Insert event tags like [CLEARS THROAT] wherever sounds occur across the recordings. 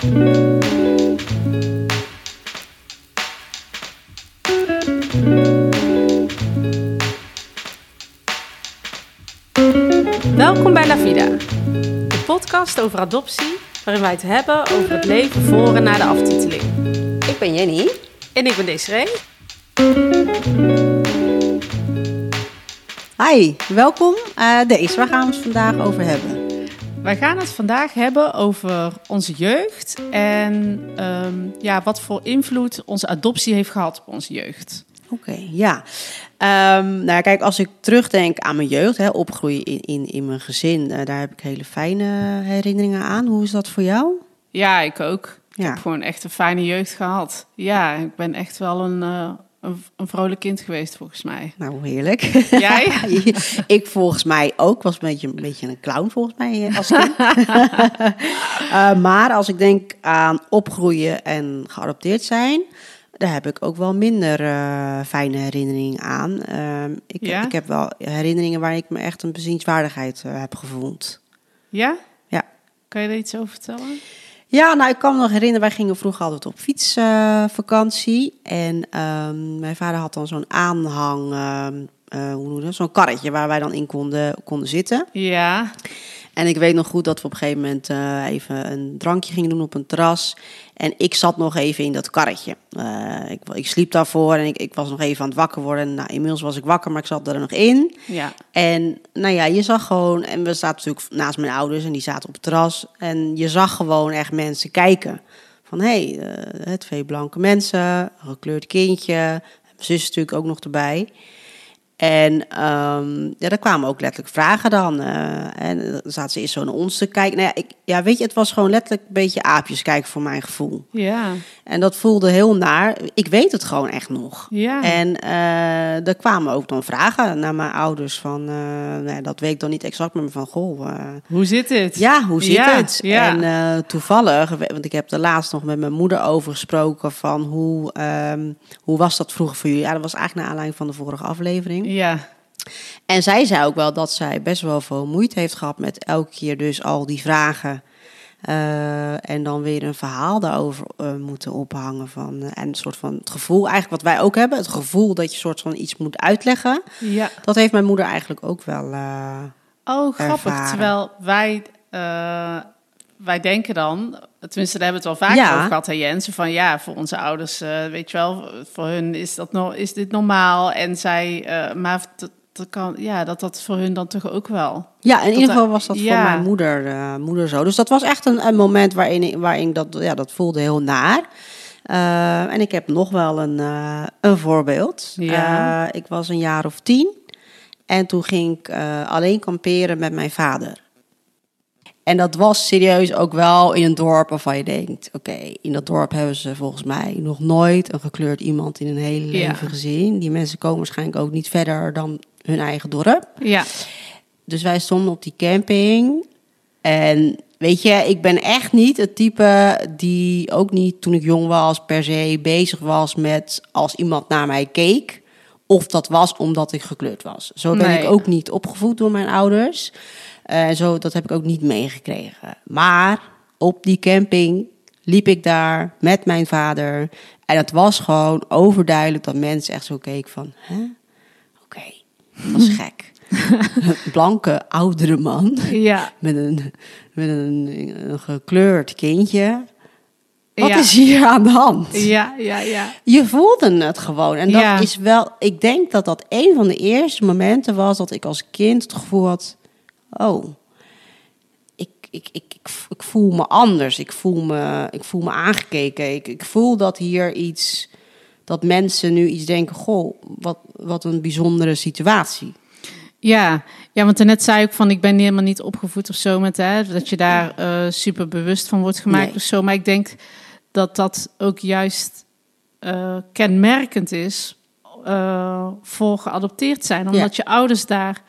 Welkom bij La Vida, de podcast over adoptie, waarin wij het hebben over het leven voor en na de aftiteling. Ik ben Jenny. En ik ben Desiree. Hi, welkom. Uh, Deze, waar gaan we het vandaag over hebben? Wij gaan het vandaag hebben over onze jeugd en ehm, ja, wat voor invloed onze adoptie heeft gehad op onze jeugd. Oké, ja. Um, nou, kijk, als ik terugdenk aan mijn jeugd, hè, opgroeien in, in, in mijn gezin, uh, daar heb ik hele fijne herinneringen aan. Hoe is dat voor jou? Ja, ik ook. Ik heb gewoon echt een fijne jeugd gehad. Ja, ik ben echt wel een, uh, een, een, vrolijk kind geweest, volgens mij. Nou, heerlijk. Jij? [LAUGHS] ik volgens mij ook. Was een beetje, een beetje een clown, volgens mij, eh, als kind. uh, [LAUGHS] maar als ik denk aan opgroeien en geadopteerd zijn daar heb ik ook wel minder uh, fijne herinneringen aan. Uh, ik, ja? ik heb wel herinneringen waar ik me echt een bezienswaardigheid heb gevoeld. Ja? Ja. Kan je er iets over vertellen? Ja, nou, ik kan me nog herinneren, wij gingen vroeger altijd op fietsvakantie. en um, mijn vader had dan zo'n aanhang, uh, hoe noem je dat? Zo'n karretje waar wij dan in konden, konden zitten. Ja. En ik weet nog goed dat we op een gegeven moment uh, even een drankje gingen doen op een terras. En ik zat nog even in dat karretje. Uh, ik, ik, sliep daarvoor en ik, ik, was nog even aan het wakker worden. Nou, inmiddels was ik wakker, maar ik zat er nog in. Ja. En nou ja, je zag gewoon... En we zaten natuurlijk naast mijn ouders en die zaten op het terras. En je zag gewoon echt mensen kijken. Van, hé, hey, uh, twee blanke mensen, een gekleurd kindje. Mijn zus natuurlijk ook nog erbij. En um, ja, daar kwamen ook letterlijk vragen dan. Uh, en dan zaten ze eerst zo naar ons te kijken. Nou ja, ik, ja, weet je, het was gewoon letterlijk een beetje aapjes kijken voor mijn gevoel. Ja. En dat voelde heel naar. Ik weet het gewoon echt nog. Ja. En uh, er kwamen ook dan vragen naar mijn ouders van, uh, nou, dat weet ik dan niet exact, maar van, goh. hoe zit het? Ja, hoe zit ja, het? Ja. En toevallig, want ik heb er laatst nog met mijn moeder over gesproken van hoe, um, hoe was dat vroeger voor jullie? Ja, dat was eigenlijk naar aanleiding van de vorige aflevering. Ja. En zij zei ook wel dat zij best wel veel moeite heeft gehad met elke keer dus al die vragen. Uh, en dan weer een verhaal daarover uh, moeten ophangen. Van, uh, en een soort van het gevoel, eigenlijk wat wij ook hebben, het gevoel dat je soort van iets moet uitleggen. Ja. Dat heeft mijn moeder eigenlijk ook wel. oh, grappig. ervaren. Terwijl wij, wij denken dan, tenminste, daar hebben we het wel vaak Ja. over gehad, hè Jensen, van ja, voor onze ouders, weet je wel, voor hun is, dat no is dit normaal. En zij, maar dat, dat kan, ja, dat dat voor hun dan toch ook wel. Ja, in Dat ieder geval was dat ja. voor mijn moeder, eh, moeder zo. Dus dat was echt een, een moment waarin, waarin dat, ja, dat voelde heel naar. Eh, en ik heb nog wel een, eh, een voorbeeld. Ja. Eh, ik was een jaar of tien. En toen ging ik eh, alleen kamperen met mijn vader. En dat was serieus ook wel in een dorp waarvan je denkt... oké, in dat dorp hebben ze volgens mij nog nooit een gekleurd iemand in een hele Ja. leven gezien. Die mensen komen waarschijnlijk ook niet verder dan hun eigen dorp. Ja, Dus wij stonden op die camping. En weet je, ik ben echt niet het type die ook niet toen ik jong was per se bezig was met als iemand naar mij keek. Of dat was omdat ik gekleurd was. Zo ben Nee. ik ook niet opgevoed door mijn ouders. En zo, dat heb ik ook niet meegekregen. Maar op die camping liep ik daar met mijn vader. En het was gewoon overduidelijk dat mensen echt zo keken van... Hè? Oké, dat is gek. [LAUGHS] Een blanke, oudere man ja, met een, met een, een gekleurd kindje. Wat Ja. is hier aan de hand? ja, ja, ja. Je voelde het gewoon. En dat Ja. is wel, ik denk dat dat een van de eerste momenten was dat ik als kind het gevoel had: oh, ik, ik, ik, ik, voel me anders. Ik voel me, ik voel me aangekeken. Ik, ik voel dat hier iets, dat mensen nu iets denken: goh, wat, wat een bijzondere situatie. Ja, ja, want net zei ik van ik ben helemaal niet opgevoed of zo met hè, dat je daar eh, super bewust van wordt gemaakt Nee. of zo. Maar ik denk dat dat ook juist eh, kenmerkend is eh, voor geadopteerd zijn, omdat je ouders daar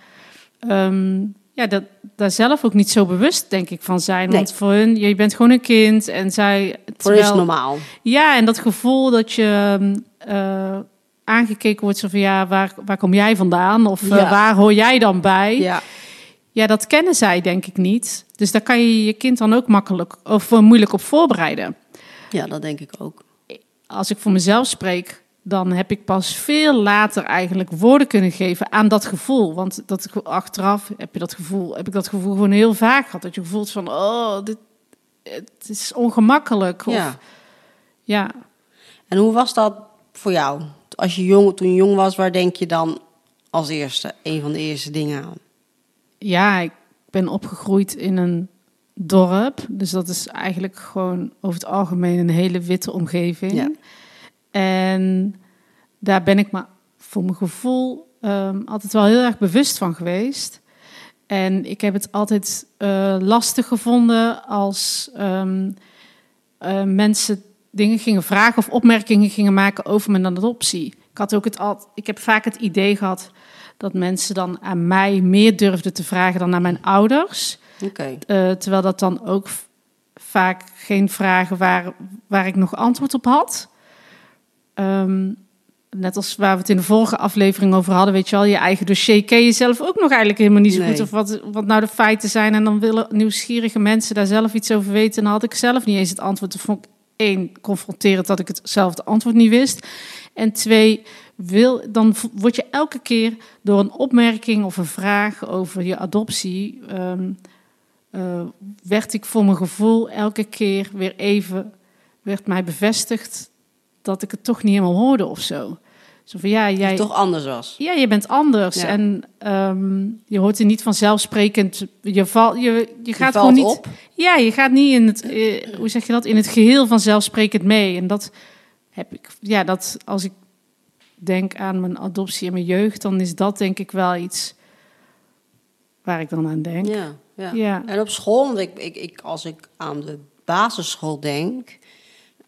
ehm, ja, dat, daar zelf ook niet zo bewust denk ik van zijn. Nee. Want voor hun, je bent gewoon een kind en zij. Voor is normaal. Ja, en dat gevoel dat je eh, aangekeken wordt zo van ja, waar, waar kom jij vandaan? Of eh, waar hoor jij dan bij? Ja. ja, dat kennen zij denk ik niet. Dus daar kan je je kind dan ook makkelijk of moeilijk op voorbereiden. Ja, dat denk ik ook. Als ik voor mezelf spreek, dan heb ik pas veel later eigenlijk woorden kunnen geven aan dat gevoel. Want dat, achteraf heb je dat gevoel, heb ik dat gevoel gewoon heel vaak gehad. Dat je voelt van, oh, dit, het is ongemakkelijk. Of, ja. ja. En hoe was dat voor jou? Als je jong, toen je jong was, waar denk je dan als eerste, een van de eerste dingen aan? Ja, ik ben opgegroeid in een dorp. Dus dat is eigenlijk gewoon over het algemeen een hele witte omgeving. Ja. En daar ben ik me voor mijn gevoel um, altijd wel heel erg bewust van geweest. En ik heb het altijd uh, lastig gevonden als um, uh, mensen dingen gingen vragen of opmerkingen gingen maken over mijn adoptie. Ik had ook het al, ik heb vaak het idee gehad dat mensen dan aan mij meer durfden te vragen dan aan mijn ouders. Okay. Uh, terwijl dat dan ook vaak geen vragen waren waar ik nog antwoord op had. Um, net als waar we het in de vorige aflevering over hadden, weet je wel, je eigen dossier ken je zelf ook nog eigenlijk helemaal niet zo goed. Of wat, wat nou de feiten zijn. En dan willen nieuwsgierige mensen daar zelf iets over weten. En dan had ik zelf niet eens het antwoord. Dat vond ik één, confronterend dat ik hetzelfde antwoord niet wist. En twee, wil, dan word je elke keer door een opmerking of een vraag over je adoptie. Um, uh, werd ik voor mijn gevoel elke keer weer even, werd mij bevestigd dat ik het toch niet helemaal hoorde of zo. Zo van, ja, jij... toch anders was. Ja, je bent anders. En um, je hoort er niet vanzelfsprekend... Je, val, je, je gaat gewoon niet... Op. Ja, je gaat niet in het... Uh, hoe zeg je dat? In het geheel vanzelfsprekend mee. En dat heb ik... Ja, dat als ik denk aan mijn adoptie en mijn jeugd... dan is dat denk ik wel iets waar ik dan aan denk. Ja, ja. ja. En op school, want ik, ik, ik, als ik aan de basisschool denk...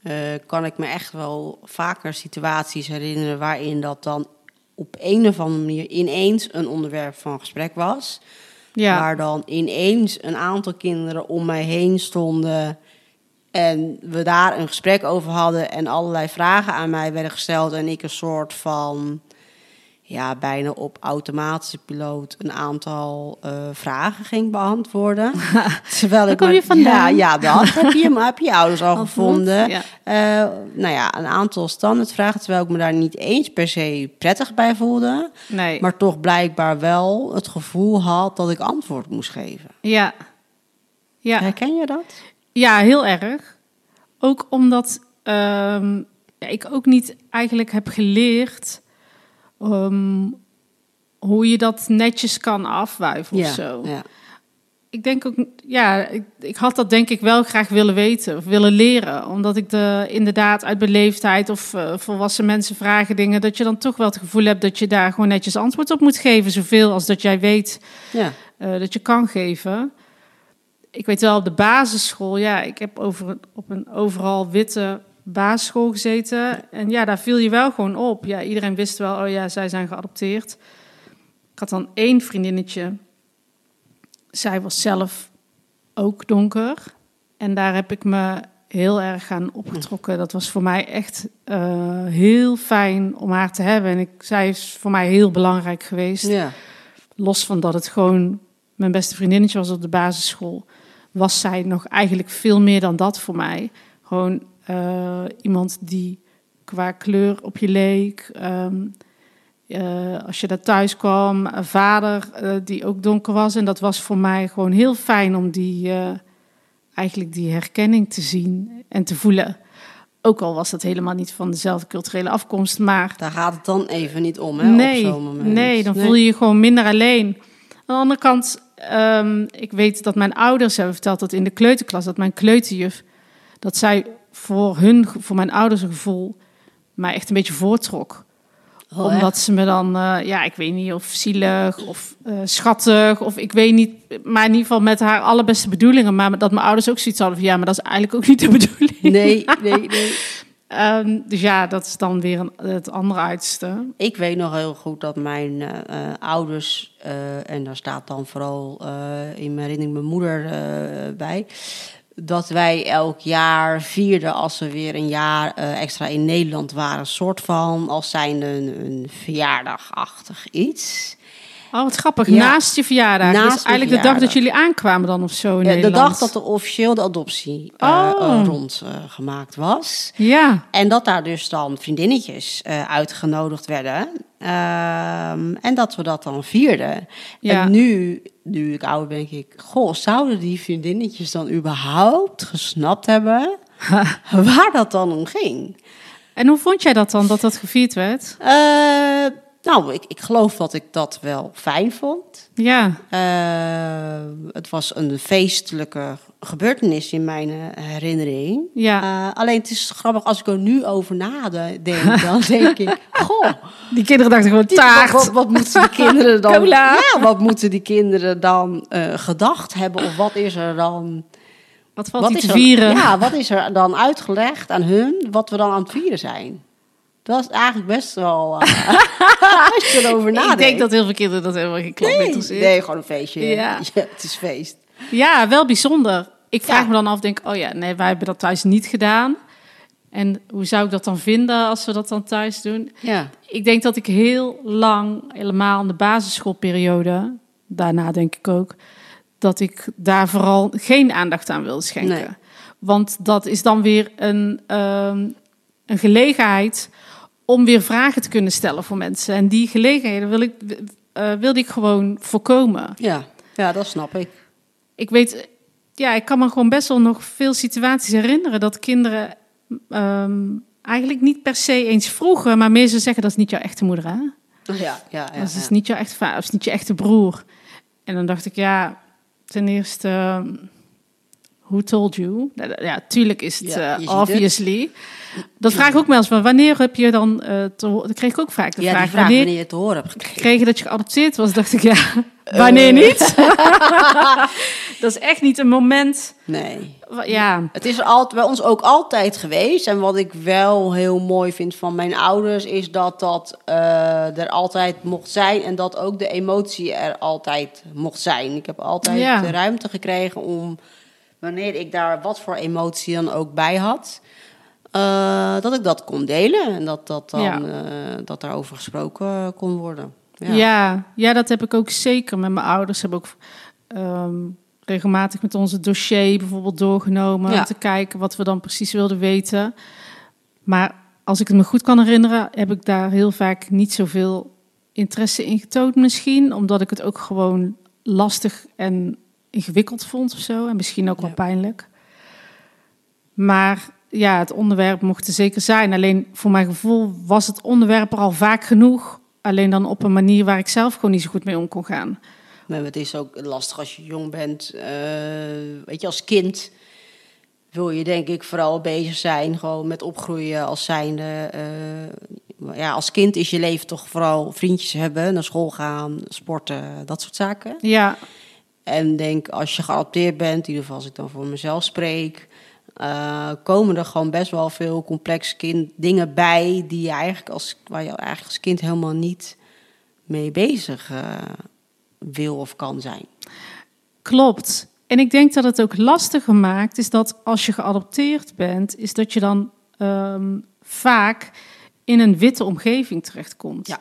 Uh, kan ik me echt wel vaker situaties herinneren waarin dat dan op een of andere manier ineens een onderwerp van gesprek was. Ja. Waar dan ineens een aantal kinderen om mij heen stonden en we daar een gesprek over hadden en allerlei vragen aan mij werden gesteld en ik een soort van ja, bijna op automatische piloot een aantal uh, vragen ging beantwoorden. [LAUGHS] Terwijl ik kom je? Ja, ja dat heb je, heb je ouders al, gevonden. Ja. Uh, nou ja, een aantal standaardvragen, terwijl ik me daar niet eens per se prettig bij voelde. Nee. Maar toch blijkbaar wel het gevoel had dat ik antwoord moest geven. Ja. ja. Herken je dat? Ja, heel erg. Ook omdat um, ja, ik ook niet eigenlijk heb geleerd um, hoe je dat netjes kan afwuiven of zo. Ja. Ik denk ook, ja, ik, ik, had dat denk ik wel graag willen weten of willen leren. Omdat ik de, inderdaad uit beleefdheid of uh, volwassen mensen vragen dingen, dat je dan toch wel het gevoel hebt dat je daar gewoon netjes antwoord op moet geven. Zoveel als dat jij weet ja. uh, dat je kan geven. Ik weet wel op de basisschool, ja, ik heb over, op een overal witte basisschool gezeten. En ja, daar viel je wel gewoon op. Ja, iedereen wist wel, oh ja, zij zijn geadopteerd. Ik had dan één vriendinnetje. Zij was zelf ook donker. En daar heb ik me heel erg aan opgetrokken. Dat was voor mij echt uh, heel fijn om haar te hebben. En ik, zij is voor mij heel belangrijk geweest. Ja. Los van dat het gewoon mijn beste vriendinnetje was op de basisschool, was zij nog eigenlijk veel meer dan dat voor mij. Gewoon uh, iemand die qua kleur op je leek. Um, uh, als je daar thuis kwam, een vader uh, die ook donker was. En dat was voor mij gewoon heel fijn om die, eigenlijk die herkenning te zien en te voelen. Ook al was dat helemaal niet van dezelfde culturele afkomst, maar... Daar gaat het dan even niet om, hè, nee, op zo'n moment. Nee, dan voel je je gewoon minder alleen. Aan de andere kant, um, ik weet dat mijn ouders hebben verteld dat in de kleuterklas, dat mijn kleuterjuf, dat zij voor hun, voor mijn ouders een gevoel, mij echt een beetje voortrok. Oh, Omdat ze me dan, uh, ja, ik weet niet of zielig of uh, schattig of ik weet niet, maar in ieder geval met haar allerbeste bedoelingen. Maar dat mijn ouders ook zoiets hadden van ja, maar dat is eigenlijk ook niet de [LAUGHS] bedoeling. Nee, nee, nee. um, dus ja, dat is dan weer een, het andere uiterste. Ik weet nog heel goed dat mijn uh, ouders, en daar staat dan vooral in mijn herinnering mijn moeder bij dat wij elk jaar vierden als we weer een jaar uh, extra in Nederland waren. soort van als een, een verjaardagachtig iets. Oh, wat grappig. Naast je verjaardag. Naast dus eigenlijk de dag dat jullie aankwamen dan of zo in ja, De dag dat de officieel de adoptie uh, oh. rondgemaakt was. Ja. En dat daar dus dan vriendinnetjes uitgenodigd werden. Ehm, en dat we dat dan vierden. Ja. En nu, nu ik ouder ben, denk ik... Goh, zouden die vriendinnetjes dan überhaupt gesnapt hebben... [LAUGHS] waar dat dan om ging? En hoe vond jij dat dan, dat dat gevierd werd? Nou, ik, ik geloof dat ik dat wel fijn vond. Ja. Uh, het was een feestelijke gebeurtenis in mijn eh, herinnering. Ja. Uh, alleen het is grappig, als ik er nu over nadenk, [LAUGHS] dan denk ik... Goh, die kinderen dachten gewoon taart. Wat, wat, moeten die kinderen dan... Cola. Ja, wat moeten die kinderen dan gedacht hebben? Of wat is er dan... Wat valt wat te vieren? ja, wat is er dan uitgelegd aan hun, wat we dan aan het vieren zijn? Dat was eigenlijk best wel. Uh, [LAUGHS] als je erover nadenkt. Ik denk dat heel veel kinderen dat helemaal geen klap nee. Nee, gewoon een feestje. [LAUGHS] Ja. het is feest. Ja, wel bijzonder. Ik vraag me dan af, denk, oh ja, nee, wij hebben dat thuis niet gedaan. En hoe zou ik dat dan vinden als we dat dan thuis doen? Ja. Ik denk dat ik heel lang, helemaal in de basisschoolperiode, daarna denk ik ook, dat ik daar vooral geen aandacht aan wilde schenken. Nee. Want dat is dan weer een, um, een gelegenheid om weer vragen te kunnen stellen voor mensen. En die gelegenheden wil ik, uh, wilde ik gewoon voorkomen. Ja, ja, dat snap ik. Ik weet, ja, ik kan me gewoon best wel nog veel situaties herinneren dat kinderen um, eigenlijk niet per se eens vroegen, maar meer ze zeggen dat is niet jouw echte moeder, hè? Ja, ja, ja. Dat is niet jouw echte vader, of is niet je echte broer. En dan dacht ik, ja, ten eerste, who told you? Ja, tuurlijk is het ja, uh, obviously. Dat vraag ik ook wel eens. Wanneer heb je dan uh, te horen? Dat kreeg ik ook vaak de ja, vraag. wanneer, wanneer je te horen hebt gekregen. Kreeg dat je geadopteerd was? Dacht ik ja. [LAUGHS] Wanneer uh. niet? [LAUGHS] dat is echt niet een moment. Nee. Ja. Het is altijd, bij ons ook altijd geweest. En wat ik wel heel mooi vind van mijn ouders, is dat dat uh, er altijd mocht zijn. En dat ook de emotie er altijd mocht zijn. Ik heb altijd ja. de ruimte gekregen om, wanneer ik daar wat voor emotie dan ook bij had. Uh, dat ik dat kon delen en dat, dat, dan, ja. uh, dat daarover gesproken kon worden. Ja. ja. Ja, dat heb ik ook zeker met mijn ouders. Hebben ook um, regelmatig met onze dossier bijvoorbeeld doorgenomen. Ja. Om te kijken wat we dan precies wilden weten. Maar als ik het me goed kan herinneren, heb ik daar heel vaak niet zoveel interesse in getoond misschien. Omdat ik het ook gewoon lastig en ingewikkeld vond of zo. En misschien ook wel pijnlijk. Maar ja, het onderwerp mocht er zeker zijn. Alleen voor mijn gevoel was het onderwerp er al vaak genoeg. Alleen dan op een manier waar ik zelf gewoon niet zo goed mee om kon gaan. Maar het is ook lastig als je jong bent. Uh, weet je, als kind wil je denk ik vooral bezig zijn gewoon met opgroeien als zijnde. Uh, ja, als kind is je leven toch vooral vriendjes hebben, naar school gaan, sporten, dat soort zaken. Ja. En denk als je geadopteerd bent, in ieder geval als ik dan voor mezelf spreek, uh, komen er gewoon best wel veel complexe kind, dingen bij die je eigenlijk als, waar je eigenlijk als kind helemaal niet mee bezig uh, wil of kan zijn. Klopt. En ik denk dat het ook lastiger maakt, is dat als je geadopteerd bent, is dat je dan um, vaak in een witte omgeving terechtkomt. Ja.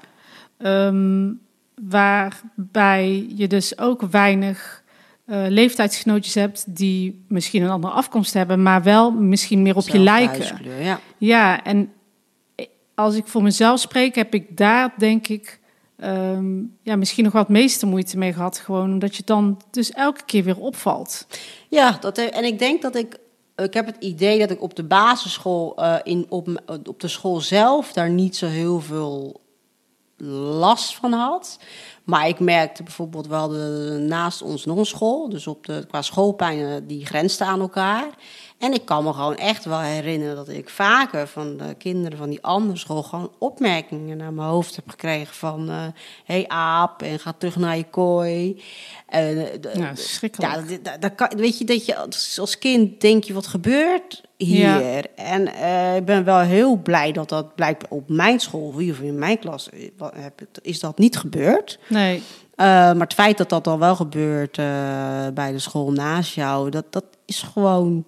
Um, waarbij je dus ook weinig uh, leeftijdsgenootjes hebt die misschien een andere afkomst hebben, maar wel misschien meer op je lijken. Ja. ja, en als ik voor mezelf spreek, heb ik daar denk ik um, ja, misschien nog wat meeste moeite mee gehad. Gewoon omdat je dan dus elke keer weer opvalt. Ja, dat, en ik denk dat ik. Ik heb het idee dat ik op de basisschool, uh, in, op, op de school zelf, daar niet zo heel veel last van had. Maar ik merkte bijvoorbeeld, we hadden naast ons nog een school. Dus op de, qua schoolpijnen, die grensden aan elkaar. En ik kan me gewoon echt wel herinneren dat ik vaker van de kinderen van die andere school gewoon opmerkingen naar mijn hoofd heb gekregen van uh, hey aap en ga terug naar je kooi. Uh, ja, schrikkelijk. Ja, dat, kan, weet je dat je als kind denk je wat gebeurt hier. En uh, ik ben wel heel blij dat dat blijkt op mijn school, of in mijn klas, is dat niet gebeurd. Nee. Uh, maar het feit dat dat dan wel gebeurt bij de school naast jou, dat, dat is gewoon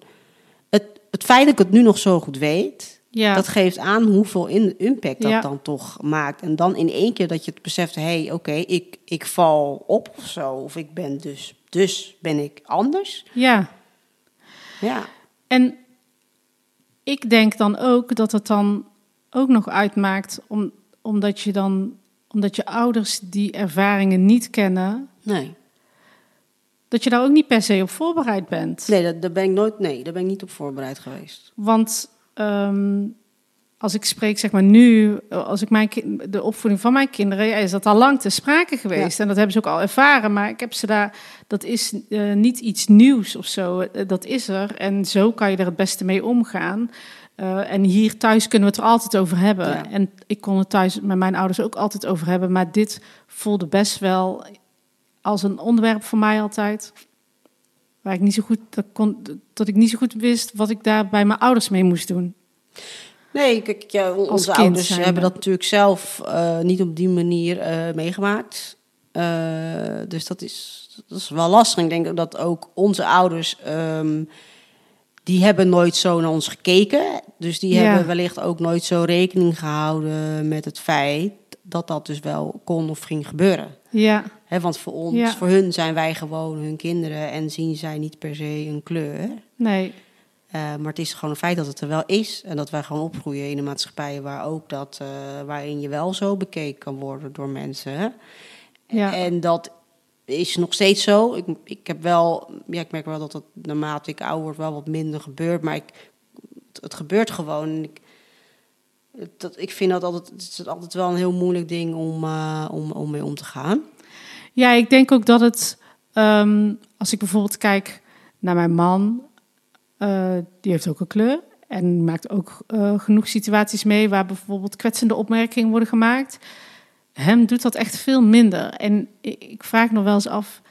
het, het feit dat ik het nu nog zo goed weet, Ja. Dat geeft aan hoeveel in, impact dat Ja. dan toch maakt. En dan in één keer dat je het beseft, hé, hey, oké, ik, ik val op of zo. Of ik ben dus, dus ben ik anders. ja. Ja, En ik denk dan ook dat het dan ook nog uitmaakt, om, omdat je dan, omdat je ouders die ervaringen niet kennen, nee. Dat je daar ook niet per se op voorbereid bent. Nee, daar, daar ben ik nooit, nee, daar ben ik niet op voorbereid geweest. Want ehm, als ik spreek, zeg maar nu, als ik mijn de opvoeding van mijn kinderen, ja, is dat al lang te sprake geweest. En dat hebben ze ook al ervaren. Maar ik heb ze daar, dat is eh, niet iets nieuws of zo. Eh, Dat is er. En zo kan je er het beste mee omgaan. Eh, en hier thuis kunnen we het er altijd over hebben. Ja. En ik kon het thuis met mijn ouders ook altijd over hebben. Maar dit voelde best wel als een onderwerp voor mij altijd. Waar ik niet zo goed, dat, kon, dat ik niet zo goed wist wat ik daar bij mijn ouders mee moest doen. Nee, kijk, ja, onze ouders hebben dat natuurlijk zelf eh, niet op die manier eh, meegemaakt. Eh, dus dat is, dat is wel lastig. Ik denk dat ook onze ouders, ehm, die hebben nooit zo naar ons gekeken. Dus die Ja. hebben wellicht ook nooit zo rekening gehouden met het feit dat dat dus wel kon of ging gebeuren. Ja, Hè, want voor ons, Ja. voor hun zijn wij gewoon hun kinderen en zien zij niet per se een kleur. nee. Eh, maar het is gewoon een feit dat het er wel is. En dat wij gewoon opgroeien in een maatschappij waar ook dat, eh, waarin je wel zo bekeken kan worden door mensen. Ja. En dat is nog steeds zo. Ik, ik heb wel, ja, ik merk wel dat het naarmate ik ouder word wel wat minder gebeurt. Maar ik, het, het gebeurt gewoon. Ik, dat, ik vind dat altijd, het is altijd wel een heel moeilijk ding om, eh, om, om mee om te gaan. Ja, ik denk ook dat het, ehm, als ik bijvoorbeeld kijk naar mijn man, eh, die heeft ook een kleur en maakt ook eh, genoeg situaties mee waar bijvoorbeeld kwetsende opmerkingen worden gemaakt. Hem doet dat echt veel minder. En ik, ik vraag nog wel eens af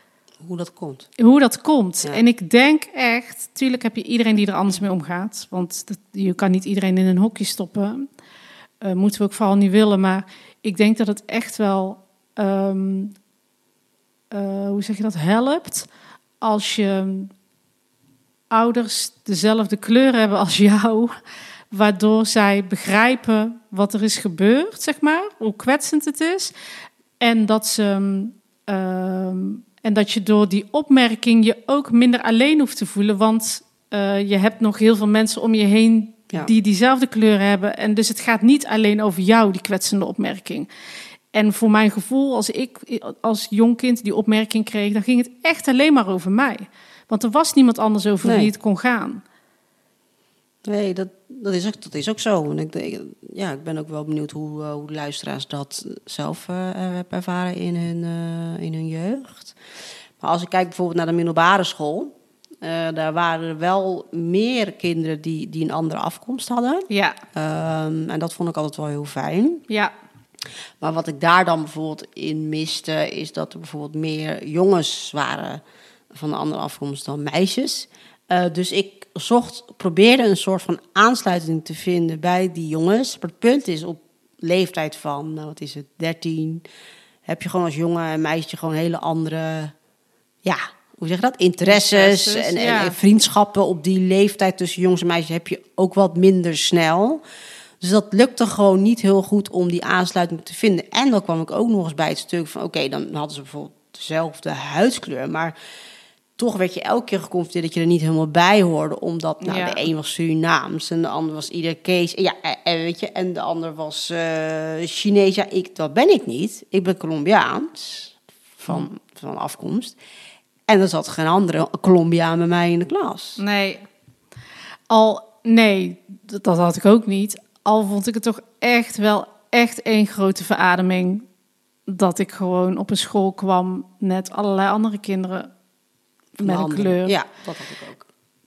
Hoe dat komt. hoe dat komt. Ja. En ik denk echt, tuurlijk heb je iedereen die er anders mee omgaat, want dat, je kan niet iedereen in een hokje stoppen. Eh, moeten we ook vooral niet willen, maar ik denk dat het echt wel, ehm, eh, hoe zeg je dat, helpt als je ouders dezelfde kleur hebben als jou, waardoor zij begrijpen wat er is gebeurd, zeg maar, hoe kwetsend het is. En dat ze. ehm, en dat je door die opmerking je ook minder alleen hoeft te voelen. Want eh, je hebt nog heel veel mensen om je heen Ja. die diezelfde kleur hebben. En dus het gaat niet alleen over jou, die kwetsende opmerking. En voor mijn gevoel, als ik als jong kind die opmerking kreeg, dan ging het echt alleen maar over mij. Want er was niemand anders over Nee. wie het kon gaan. Nee, dat, dat, is, ook, dat is ook zo. En ik, denk- ja, ik ben ook wel benieuwd hoe, eh, hoe de luisteraars dat zelf eh, hebben ervaren in hun, eh, in hun jeugd. Maar als ik kijk bijvoorbeeld naar de middelbare school, eh, daar waren wel meer kinderen die, die een andere afkomst hadden. Ja, Ehm, en dat vond ik altijd wel heel fijn. ja, Maar wat ik daar dan bijvoorbeeld in miste, is dat er bijvoorbeeld meer jongens waren van een andere afkomst dan meisjes. Eh, dus ik zocht, probeerde een soort van aansluiting te vinden bij die jongens. Maar het punt is, op leeftijd van, nou, wat is het, 13, heb je gewoon als jongen en meisje gewoon hele andere, ja, hoe zeg je dat? Interesses, Interesses, en, en, ja. en vriendschappen op die leeftijd tussen jongens en meisjes heb je ook wat minder snel. Dus dat lukte gewoon niet heel goed om die aansluiting te vinden. En dan kwam ik ook nog eens bij het stuk van... oké, dan hadden ze bijvoorbeeld dezelfde huidskleur... maar toch werd je elke keer geconfronteerd dat je er niet helemaal bij hoorde... omdat nou, Ja. de een was Surinaams en de ander was ieder Kees. Ja, en, en weet je, en de ander was eh Chinees. Ja, ik, dat ben ik niet. Ik ben Colombiaans van, van afkomst. En er zat geen andere Colombiaan bij mij in de klas. nee. Al, nee, dat, dat had ik ook niet. Al vond ik het toch echt wel echt één grote verademing... dat ik gewoon op een school kwam met allerlei andere kinderen Van met een kleur. Ja, dat had ik ook.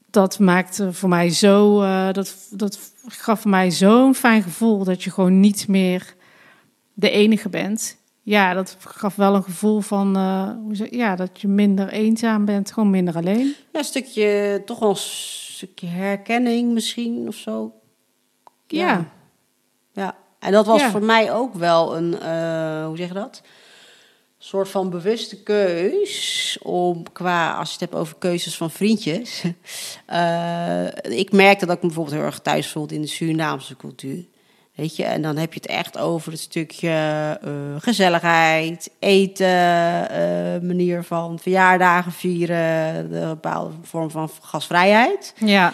dat maakte voor mij zo, eh, dat, dat gaf mij zo'n fijn gevoel dat je gewoon niet meer de enige bent. Ja, dat gaf wel een gevoel van, eh, hoe zeg, ja, dat je minder eenzaam bent, gewoon minder alleen. Ja, een stukje, toch wel een stukje herkenning misschien of zo. soort van bewuste keus om qua, als je het hebt over keuzes van vriendjes. Uh, [LAUGHS] ik merkte dat ik me bijvoorbeeld heel erg thuis voelde in de Surinaamse cultuur. Weet je, en dan heb je het echt over het stukje uh, gezelligheid, eten, uh, manier van verjaardagen vieren, de bepaalde vorm van gasvrijheid. Ja.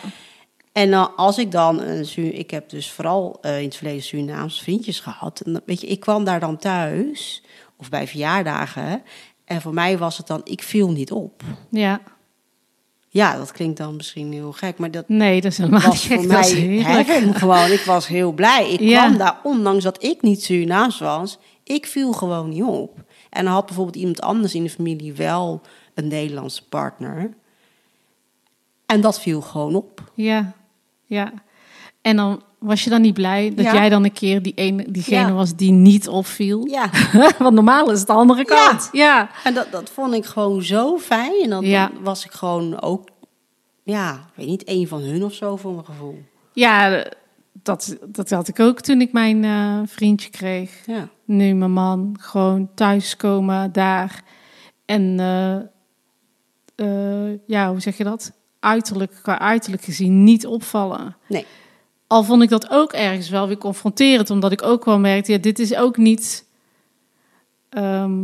En dan, als ik dan, een, ik heb dus vooral uh, in het verleden Surinaamse vriendjes gehad. En weet je, ik kwam daar dan thuis, of bij verjaardagen. En voor mij was het dan, ik viel niet op. Ja. Ja, dat klinkt dan misschien heel gek, maar dat, nee, dat is helemaal was gek, voor mij heaven gewoon. Ik was heel blij. Ik Ja. kwam daar, ondanks dat ik niet Surinaams was, ik viel gewoon niet op. En dan had bijvoorbeeld iemand anders in de familie wel een Nederlandse partner. En dat viel gewoon op. Ja, ja. En dan was je dan niet blij dat Ja. jij dan een keer die ene, diegene Ja. was die niet opviel? Ja, [LAUGHS] Want normaal is het de andere kant. Ja. en dat, dat vond ik gewoon zo fijn. En dan, Ja. dan was ik gewoon ook, ja, ik weet niet, één van hun of zo voor mijn gevoel. Ja, dat, dat had ik ook toen ik mijn eh, vriendje kreeg. Ja, Nu mijn man gewoon thuiskomen daar. En eh, eh, ja, hoe zeg je dat? Uiterlijk, qua uiterlijk gezien niet opvallen. nee. Al vond ik dat ook ergens wel weer confronterend, omdat ik ook wel merkte, ja, dit is ook niet, ehm,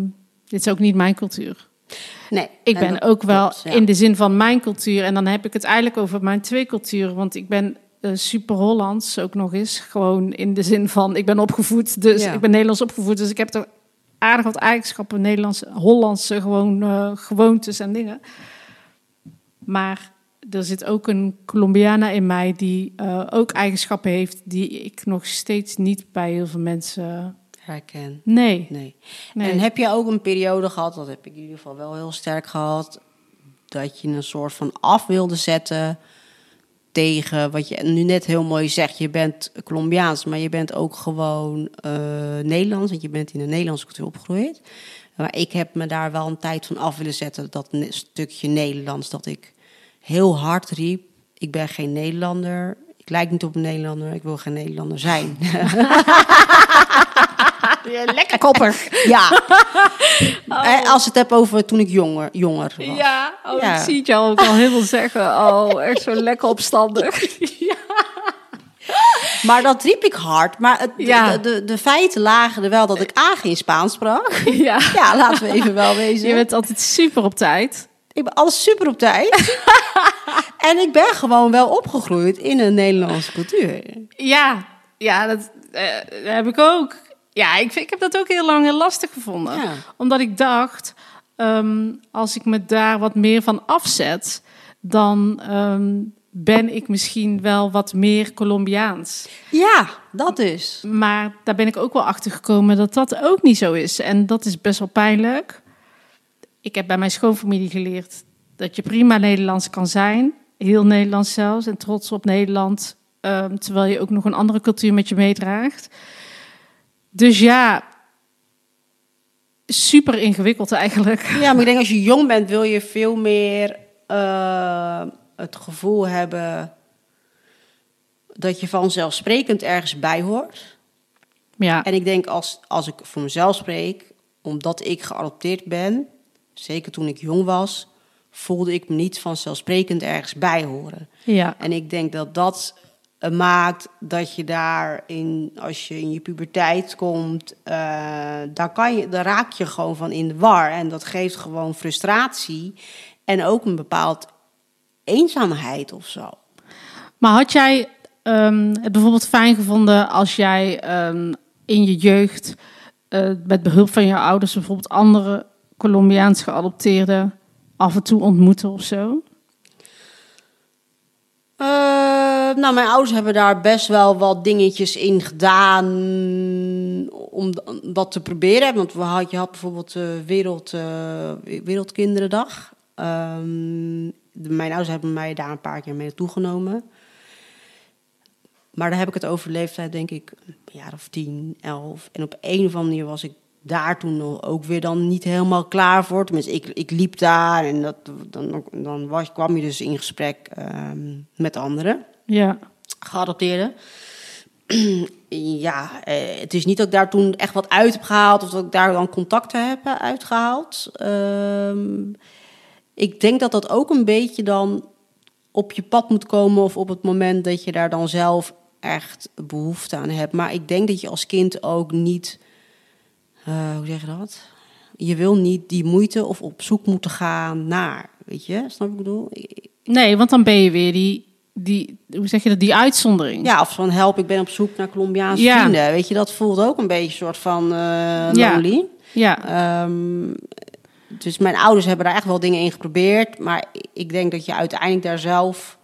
dit is ook niet mijn cultuur. nee. Ik En ben ook wel klopt, ja. in de zin van mijn cultuur, en dan heb ik het eigenlijk over mijn twee culturen, want ik ben eh, super Hollands ook nog eens, gewoon in de zin van ik ben opgevoed, dus Ja. ik ben Nederlands opgevoed, dus ik heb toch aardig wat eigenschappen, Nederlandse, Hollandse gewoon eh, gewoontes en dingen. Maar er zit ook een Colombiana in mij die eh, ook eigenschappen heeft die ik nog steeds niet bij heel veel mensen. Herken. Nee, Nee. nee. En heb je ook een periode gehad, dat heb ik in ieder geval wel heel sterk gehad, dat je een soort van af wilde zetten tegen wat je nu net heel mooi zegt. Je bent Colombiaans, maar je bent ook gewoon eh, Nederlands, want je bent in een Nederlandse cultuur opgegroeid. Maar ik heb me daar wel een tijd van af willen zetten, dat stukje Nederlands, dat ik heel hard riep, ik ben geen Nederlander, ik lijk niet op een Nederlander, ik wil geen Nederlander zijn. [LAUGHS] lekker koppig. [LAUGHS] Ja. Eh, Als het heb over toen ik jonger, jonger was. Ja, oh, Ja. ik zie het jou ook al helemaal [LAUGHS] zeggen. Oh, echt zo lekker opstandig. ja. Maar dat riep ik hard. Maar het, Ja. de, de, de feiten lagen er wel dat ik A geen Spaans sprak. ja. Ja, laten we even wel wezen. Je bent altijd super op tijd. Ik ben alles super op tijd. [LAUGHS] en ik ben gewoon wel opgegroeid in een Nederlandse cultuur. Ja, ja dat eh, heb ik ook. Ja, ik, vind, ik heb dat ook heel lang heel lastig gevonden. Ja. Omdat ik dacht, ehm, als ik me daar wat meer van afzet, dan ehm, ben ik misschien wel wat meer Colombiaans. Ja, dat dus. Maar daar ben ik ook wel achter gekomen dat dat ook niet zo is. En dat is best wel pijnlijk. Ik heb bij mijn schoonfamilie geleerd dat je prima Nederlands kan zijn. Heel Nederlands zelfs. En trots op Nederland. ehm, terwijl je ook nog een andere cultuur met je meedraagt. Dus ja, super ingewikkeld eigenlijk. Ja, maar ik denk als je jong bent wil je veel meer eh, het gevoel hebben dat je vanzelfsprekend ergens bij hoort. Ja, En ik denk als, als ik voor mezelf spreek, omdat ik geadopteerd ben, zeker toen ik jong was, voelde ik me niet vanzelfsprekend ergens bij horen. ja, En ik denk dat dat eh, maakt dat je daarin, als je in je puberteit komt, eh, daar, kan je, daar raak je gewoon van in de war. En dat geeft gewoon frustratie en ook een bepaald eenzaamheid of zo. Maar had jij ehm, het bijvoorbeeld fijn gevonden als jij ehm, in je jeugd eh, met behulp van je ouders bijvoorbeeld andere Colombiaans geadopteerden af en toe ontmoeten of zo? Eh, nou, mijn ouders hebben daar best wel wat dingetjes in gedaan om dat te proberen. Want we had, je had bijvoorbeeld de wereld, eh, Wereldkinderendag. Ehm, mijn ouders hebben mij daar een paar keer mee naartoe genomen. Maar daar heb ik het over leeftijd, denk ik, een jaar of tien, elf. En op een of andere manier was ik daar toen ook weer dan niet helemaal klaar voor. Tenminste, ik, ik liep daar en dat, dan, dan was, kwam je dus in gesprek ehm, met anderen Ja, geadopteerden. [CLEARS THROAT] ja, eh, het is niet dat ik daar toen echt wat uit heb gehaald of dat ik daar dan contacten heb uitgehaald. Ehm, ik denk dat dat ook een beetje dan op je pad moet komen of op het moment dat je daar dan zelf echt behoefte aan hebt. Maar ik denk dat je als kind ook niet, uh, hoe zeg je dat? Je wil niet die moeite of op zoek moeten gaan naar, weet je? Snap ik bedoel? Nee, want dan ben je weer die, die hoe zeg je dat, die uitzondering. Ja, of van help, ik ben op zoek naar Colombiaanse ja. vrienden. Weet je, dat voelt ook een beetje een soort van uh, lonely. Ja. ja. Um, dus mijn ouders hebben daar echt wel dingen in geprobeerd. Maar ik denk dat je uiteindelijk daar zelf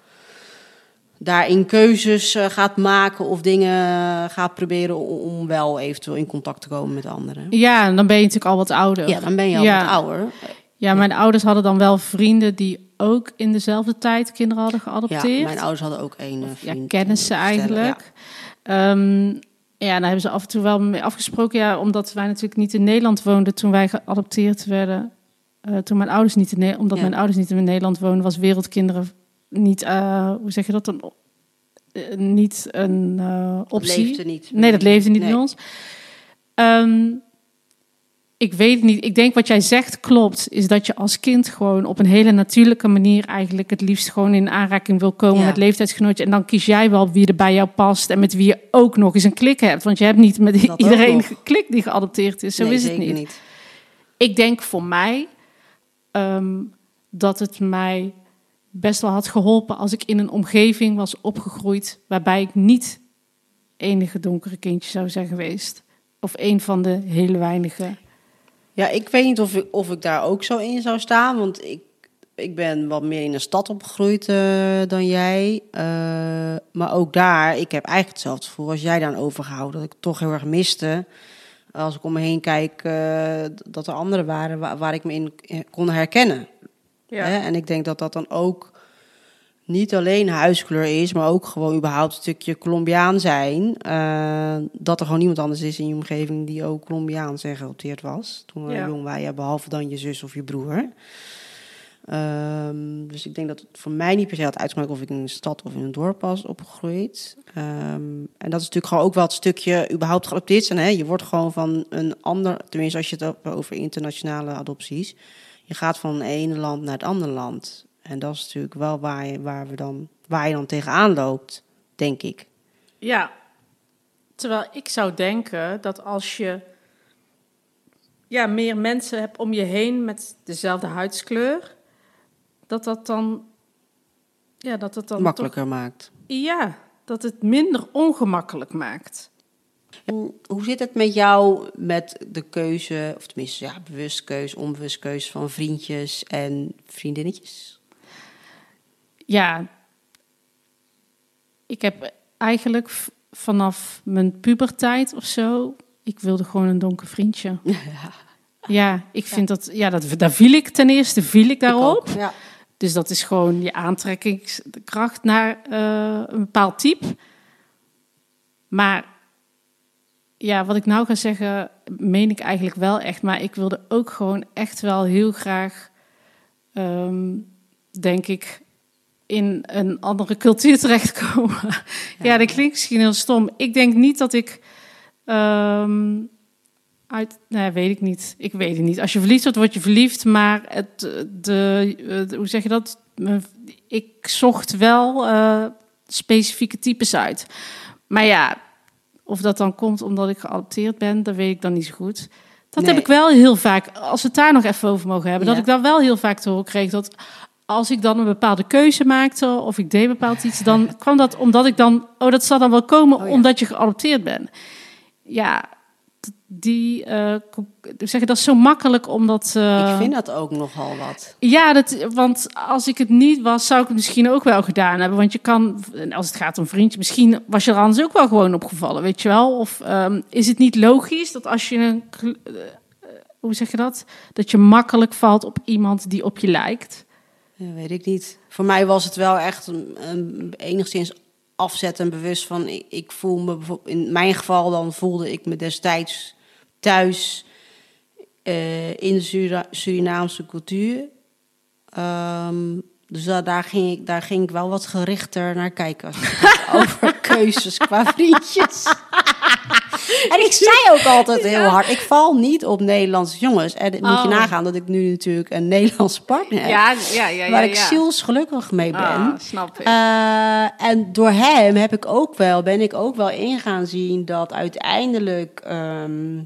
daarin keuzes eh, gaat maken of dingen gaat proberen om wel eventueel in contact te komen met anderen. Ja, en dan ben je natuurlijk al wat ouder. Ja, dan ben je al wat ouder. Ja, mijn ouders hadden dan wel vrienden die ook in dezelfde tijd kinderen hadden geadopteerd. Ja, mijn ouders hadden ook één eh, vriend. Ja, kennissen eigenlijk. Ja. Um, ja, daar hebben ze af en toe wel mee afgesproken. Ja, omdat wij natuurlijk niet in Nederland woonden toen wij geadopteerd werden. Uh, toen mijn ouders niet in omdat mijn ouders niet in Nederland woonden, was wereldkinderen niet, uh, hoe zeg je dat, een, uh, niet een optie. Dat leefde niet. Nee, dat leefde niet nee. bij ons. Um, ik weet het niet. Ik denk wat jij zegt klopt. Is dat je als kind gewoon op een hele natuurlijke manier eigenlijk het liefst gewoon in aanraking wil komen ja. met leeftijdsgenootje. En dan kies jij wel wie er bij jou past en met wie je ook nog eens een klik hebt. Want je hebt niet met dat iedereen geklikt die geadopteerd is. Zo nee, is het niet. niet. Ik denk voor mij um, dat het mij best wel had geholpen als ik in een omgeving was opgegroeid waarbij ik niet enige donkere kindje zou zijn geweest. Of een van de hele weinige. Ja, ik weet niet of ik, of ik daar ook zo in zou staan. Want ik, ik ben wat meer in een stad opgegroeid uh, dan jij. Uh, maar ook daar, ik heb eigenlijk hetzelfde gevoel als jij dan overgehouden. Dat ik toch heel erg miste. Als ik om me heen kijk, uh, dat er anderen waren waar, waar, ik me in kon herkennen. Ja. Hè? En ik denk dat dat dan ook niet alleen huiskleur is, maar ook gewoon überhaupt een stukje Colombiaan zijn. Uh, dat er gewoon niemand anders is in je omgeving die ook Colombiaans en geadopteerd was. Toen we ja. jong waren, behalve dan je zus of je broer. Um, dus ik denk dat het voor mij niet per se had uitgemaakt of ik in een stad of in een dorp was opgegroeid. Um, en dat is natuurlijk gewoon ook wel het stukje überhaupt geadopteerd zijn. Hè? Je wordt gewoon van een ander, tenminste als je het hebt over internationale adopties. Je gaat van het ene land naar het andere land. En dat is natuurlijk wel waar je, waar we dan, waar je dan tegenaan loopt, denk ik. Ja, terwijl ik zou denken dat als je ja, meer mensen hebt om je heen met dezelfde huidskleur, dat dat dan. Ja, dat het dan. Makkelijker toch, maakt. Ja, dat het minder ongemakkelijk maakt. En hoe zit het met jou met de keuze, of tenminste ja, bewust keuze, onbewust keuze van vriendjes en vriendinnetjes? ja, ik heb eigenlijk vanaf mijn puberteit of zo, ik wilde gewoon een donker vriendje. [LAUGHS] Ja, ja ik vind ja. dat, ja, dat, daar viel ik ten eerste, viel ik daarop. Ik ja. Dus dat is gewoon je aantrekkingskracht naar uh, een bepaald type. Maar ja, wat ik nou ga zeggen, meen ik eigenlijk wel echt. Maar ik wilde ook gewoon echt wel heel graag, um, denk ik, in een andere cultuur [LAUGHS] terechtkomen. Ja, ja dat klinkt misschien heel stom. Ik denk niet dat ik. Um, uit, nee, weet ik niet. Ik weet het niet. Als je verliefd wordt, word je verliefd. Maar het, de, hoe zeg je dat? Ik zocht wel uh, specifieke types uit. Maar ja, of dat dan komt omdat ik geadopteerd ben, dat weet ik dan niet zo goed. Dat nee. heb ik wel heel vaak, als we het daar nog even over mogen hebben, ja. dat ik dan wel heel vaak te horen kreeg dat als ik dan een bepaalde keuze maakte of ik deed bepaald iets, dan [LAUGHS] kwam dat omdat ik dan, oh, dat zal dan wel komen oh, ja. omdat je geadopteerd bent. Ja, die, uh, zeggen dat is zo makkelijk omdat. Uh, ik vind dat ook nogal wat. Ja, dat, want als ik het niet was, zou ik het misschien ook wel gedaan hebben. Want je kan, als het gaat om vriendje, misschien was je er anders ook wel gewoon opgevallen, weet je wel? Of um, is het niet logisch dat als je een. Uh, hoe zeg je dat? Dat je makkelijk valt op iemand die op je lijkt. Ja, weet ik niet. Voor mij was het wel echt een, een, enigszins afzetten en bewust van... Ik, ik voel me, in mijn geval dan voelde ik me destijds thuis uh, in de Sura Surinaamse cultuur. Um, dus da daar, ging ik, daar ging ik wel wat gerichter naar kijken. [LAUGHS] Over keuzes qua vriendjes. en ik zei ook altijd heel hard, ik val niet op Nederlandse jongens. En moet je Oh. nagaan dat ik nu natuurlijk een Nederlandse partner heb. Ja, ja, ja. waar ja, ik ja. zielsgelukkig mee ben. Ah, snap ik. Eh, en door hem heb ik ook wel, ben ik ook wel in gaan zien dat uiteindelijk ehm,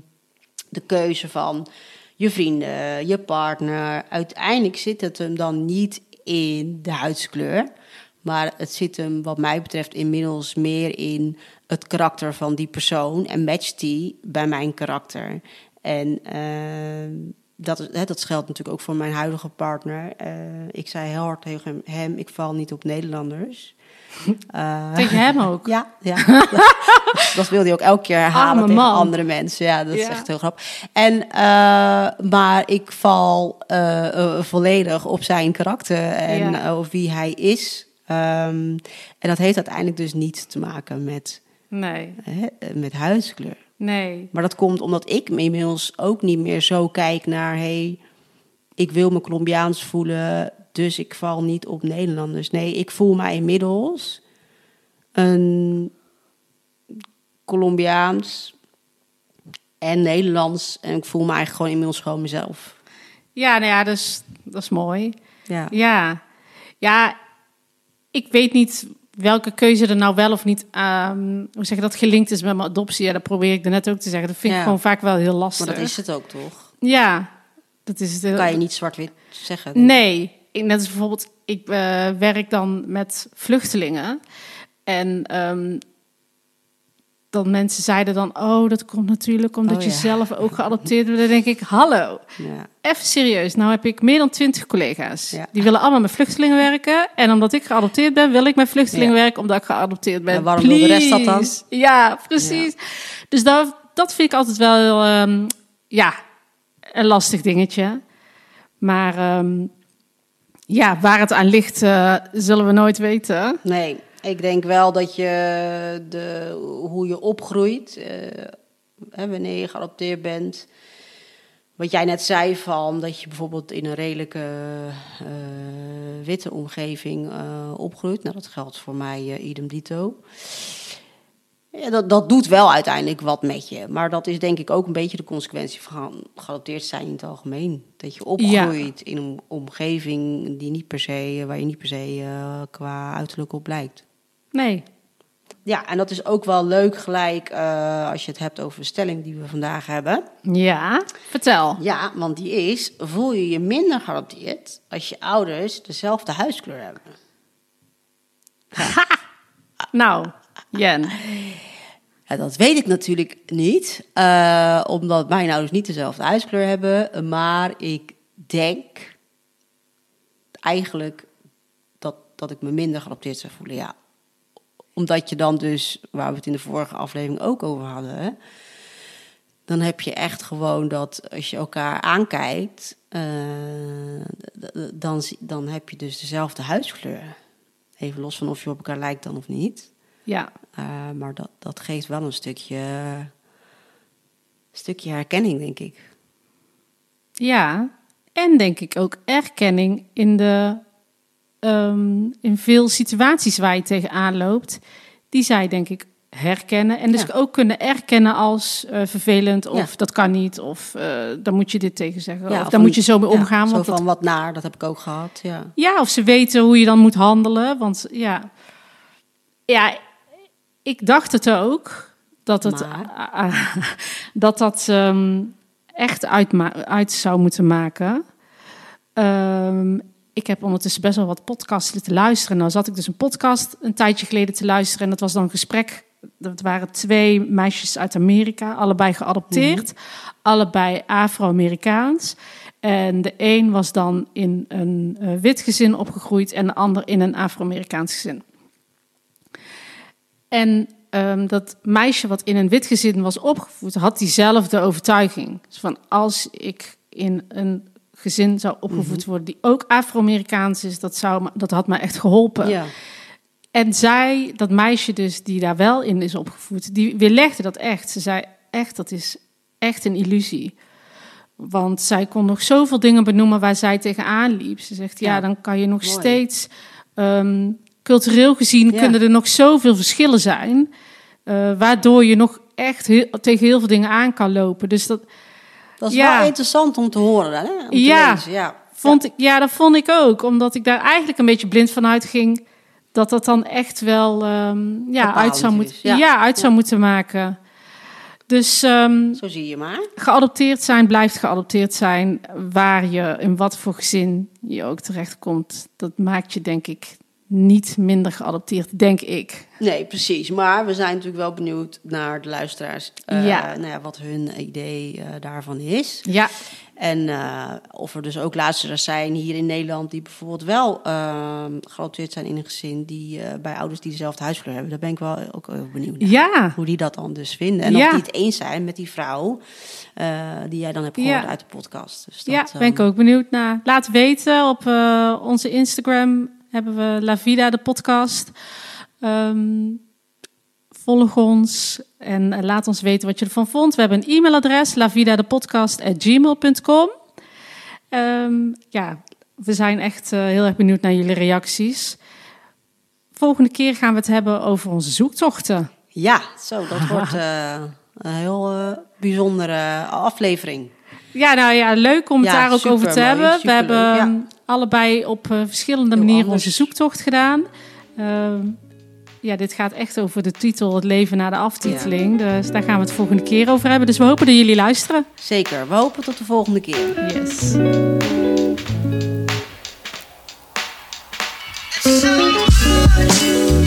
de keuze van je vrienden, je partner, uiteindelijk zit het hem dan niet in de huidskleur. Maar het zit hem, wat mij betreft, inmiddels meer in het karakter van die persoon. En matcht die bij mijn karakter. En ehm, dat, hè, dat geldt natuurlijk ook voor mijn huidige partner. Eh, ik zei heel hard tegen hem, ik val niet op Nederlanders. [LAUGHS] Eh, Tegen hem ook. [LAUGHS] ja, ja. dat, [LAUGHS] dat wilde hij ook elke keer herhalen tegen man. andere mensen. Ja, dat is echt heel grappig. En, eh, maar ik val volledig op zijn karakter en Ja. op wie hij is. Ehm, en dat heeft uiteindelijk dus niets te maken met, Nee, met huidskleur. Nee. Maar dat komt omdat ik me inmiddels ook niet meer zo kijk naar... Hey, ik wil me Colombiaans voelen, dus ik val niet op Nederlanders. Nee, ik voel mij inmiddels een Colombiaans en Nederlands. En ik voel me eigenlijk gewoon inmiddels gewoon mezelf. Ja, nou ja, dus, dat is mooi. Ja, Ja. Ja, ik weet niet welke keuze er nou wel of niet, ehm, hoe zeg je dat, gelinkt is met mijn adoptie. Ja, dat probeer ik er net ook te zeggen. Dat vind ik gewoon vaak wel heel lastig. maar dat is het ook toch? Ja, dat is het. heel- Kan je niet zwart-wit zeggen. Nee, ik, net als bijvoorbeeld, ik eh, werk dan met vluchtelingen. En ehm, dan mensen zeiden dan, oh, dat komt natuurlijk omdat Oh, je zelf ook geadopteerd wordt. Dan denk ik, hallo, Ja. even serieus. Nou heb ik meer dan twintig collega's. Ja. Die willen allemaal met vluchtelingen werken. En omdat ik geadopteerd ben, wil ik met vluchtelingen werken omdat ik geadopteerd ben. En waarom wil de rest dat dan? Ja, precies. Dus dat, dat vind ik altijd wel heel, ehm, ja, een lastig dingetje. Maar ehm, ja, waar het aan ligt, eh, zullen we nooit weten. Nee, ik denk wel dat je de, hoe je opgroeit, eh, hè, wanneer je geadopteerd bent. Wat jij net zei van dat je bijvoorbeeld in een redelijke eh, witte omgeving eh, opgroeit. Nou, dat geldt voor mij idem dito. Ja, dat, dat doet wel uiteindelijk wat met je. Maar dat is denk ik ook een beetje de consequentie van geadopteerd zijn in het algemeen. Dat je opgroeit in een omgeving die niet per se, waar je niet per se qua uiterlijk op lijkt. Nee. Ja, en dat is ook wel leuk gelijk eh, als je het hebt over de stelling die we vandaag hebben. Ja, vertel. Ja, want die is, voel je je minder geadopteerd als je ouders dezelfde huidskleur hebben? Nou, Jen. Ja, dat weet ik natuurlijk niet, eh, omdat mijn ouders niet dezelfde huidskleur hebben. Maar ik denk eigenlijk dat, dat ik me minder geadopteerd zou voelen, ja. Omdat je dan dus, waar we het in de vorige aflevering ook over hadden... Hè, dan heb je echt gewoon dat als je elkaar aankijkt... eh, dan, dan heb je dus dezelfde huidskleur. Even los van of je op elkaar lijkt dan of niet... Ja, Uh, maar dat, dat geeft wel een stukje, stukje herkenning, denk ik. ja. En denk ik ook erkenning in, de, ehm, in veel situaties waar je tegenaan loopt. Die zij denk ik herkennen. En dus Ja. ook kunnen erkennen als eh, vervelend. Of Ja. dat kan niet. Of eh dan moet je dit tegen zeggen. Ja, of daar een- moet je zo mee omgaan. zo want van dat, wat naar, dat heb ik ook gehad. Ja. ja, of ze weten hoe je dan moet handelen. Want ja, ja ik dacht het ook. Dat het, Maar? [LAUGHS] dat, dat ehm, echt uitma- uit zou moeten maken. Ehm, ik heb ondertussen best wel wat podcasts zitten luisteren. Nou zat ik dus een podcast een tijdje geleden te luisteren. En dat was dan een gesprek. Dat waren twee meisjes uit Amerika, allebei geadopteerd. Allebei Afro-Amerikaans. En de een was dan in een eh, wit gezin opgegroeid en de ander in een Afro-Amerikaans gezin. En ehm, dat meisje wat in een wit gezin was opgevoed, had diezelfde overtuiging. Dus van als ik in een gezin zou opgevoed worden die ook Afro-Amerikaans is, dat, zou, dat had mij echt geholpen. Ja. En zij, dat meisje dus die daar wel in is opgevoed, die weerlegde dat echt. Ze zei echt, dat is echt een illusie. Want zij kon nog zoveel dingen benoemen waar zij tegenaan liep. Ze zegt, ja, Ja, dan kan je nog mooi. steeds... ehm, cultureel gezien kunnen er nog zoveel verschillen zijn. Uh, waardoor je nog echt heel, tegen heel veel dingen aan kan lopen. Dus dat, dat is wel interessant om te horen. Hè? Om te ja, lezen. ja. Vond Ik, ja, dat vond ik ook. Omdat ik daar eigenlijk een beetje blind van uitging. Dat dat dan echt wel um, ja, uit, zou, moet, ja. uit zou moeten maken. Dus um, zo zie je maar. Geadopteerd zijn blijft geadopteerd zijn. Waar je in wat voor gezin je ook terecht komt. Dat maakt je denk ik niet minder geadopteerd, denk ik. Nee, precies. Maar we zijn natuurlijk wel benieuwd naar de luisteraars. Uh, ja. Nou ja, wat hun idee uh, daarvan is. Ja. En uh, of er dus ook luisteraars zijn hier in Nederland die bijvoorbeeld wel ehm, geadopteerd zijn in een gezin die bij ouders die dezelfde huiskleur hebben. Daar ben ik wel ook heel benieuwd naar. Ja. Hoe die dat dan dus vinden. En ja. of die het eens zijn met die vrouw die jij dan hebt gehoord uit de podcast. Dus dat, ja, ben ik ehm, ook benieuwd naar. Laat weten op onze Instagram hebben we La Vida, de podcast. Um, volg ons en laat ons weten wat je ervan vond. We hebben een e-mailadres, lavidadepodcast.gmail.com. Um, ehm, ja, we zijn echt uh, heel erg benieuwd naar jullie reacties. Volgende keer gaan we het hebben over onze zoektochten. Ja, zo, dat [LAUGHS] wordt uh, een heel uh, bijzondere aflevering. Ja, nou ja, leuk om het daar ook over te hebben. We hebben ja. Allebei op uh, verschillende Heel manieren anders. onze zoektocht gedaan. Uh, ja, dit gaat echt over de titel Het leven na de aftiteling. Ja. Dus daar gaan we het volgende keer over hebben. Dus we hopen dat jullie luisteren. Zeker, we hopen tot de volgende keer. Yes. Thank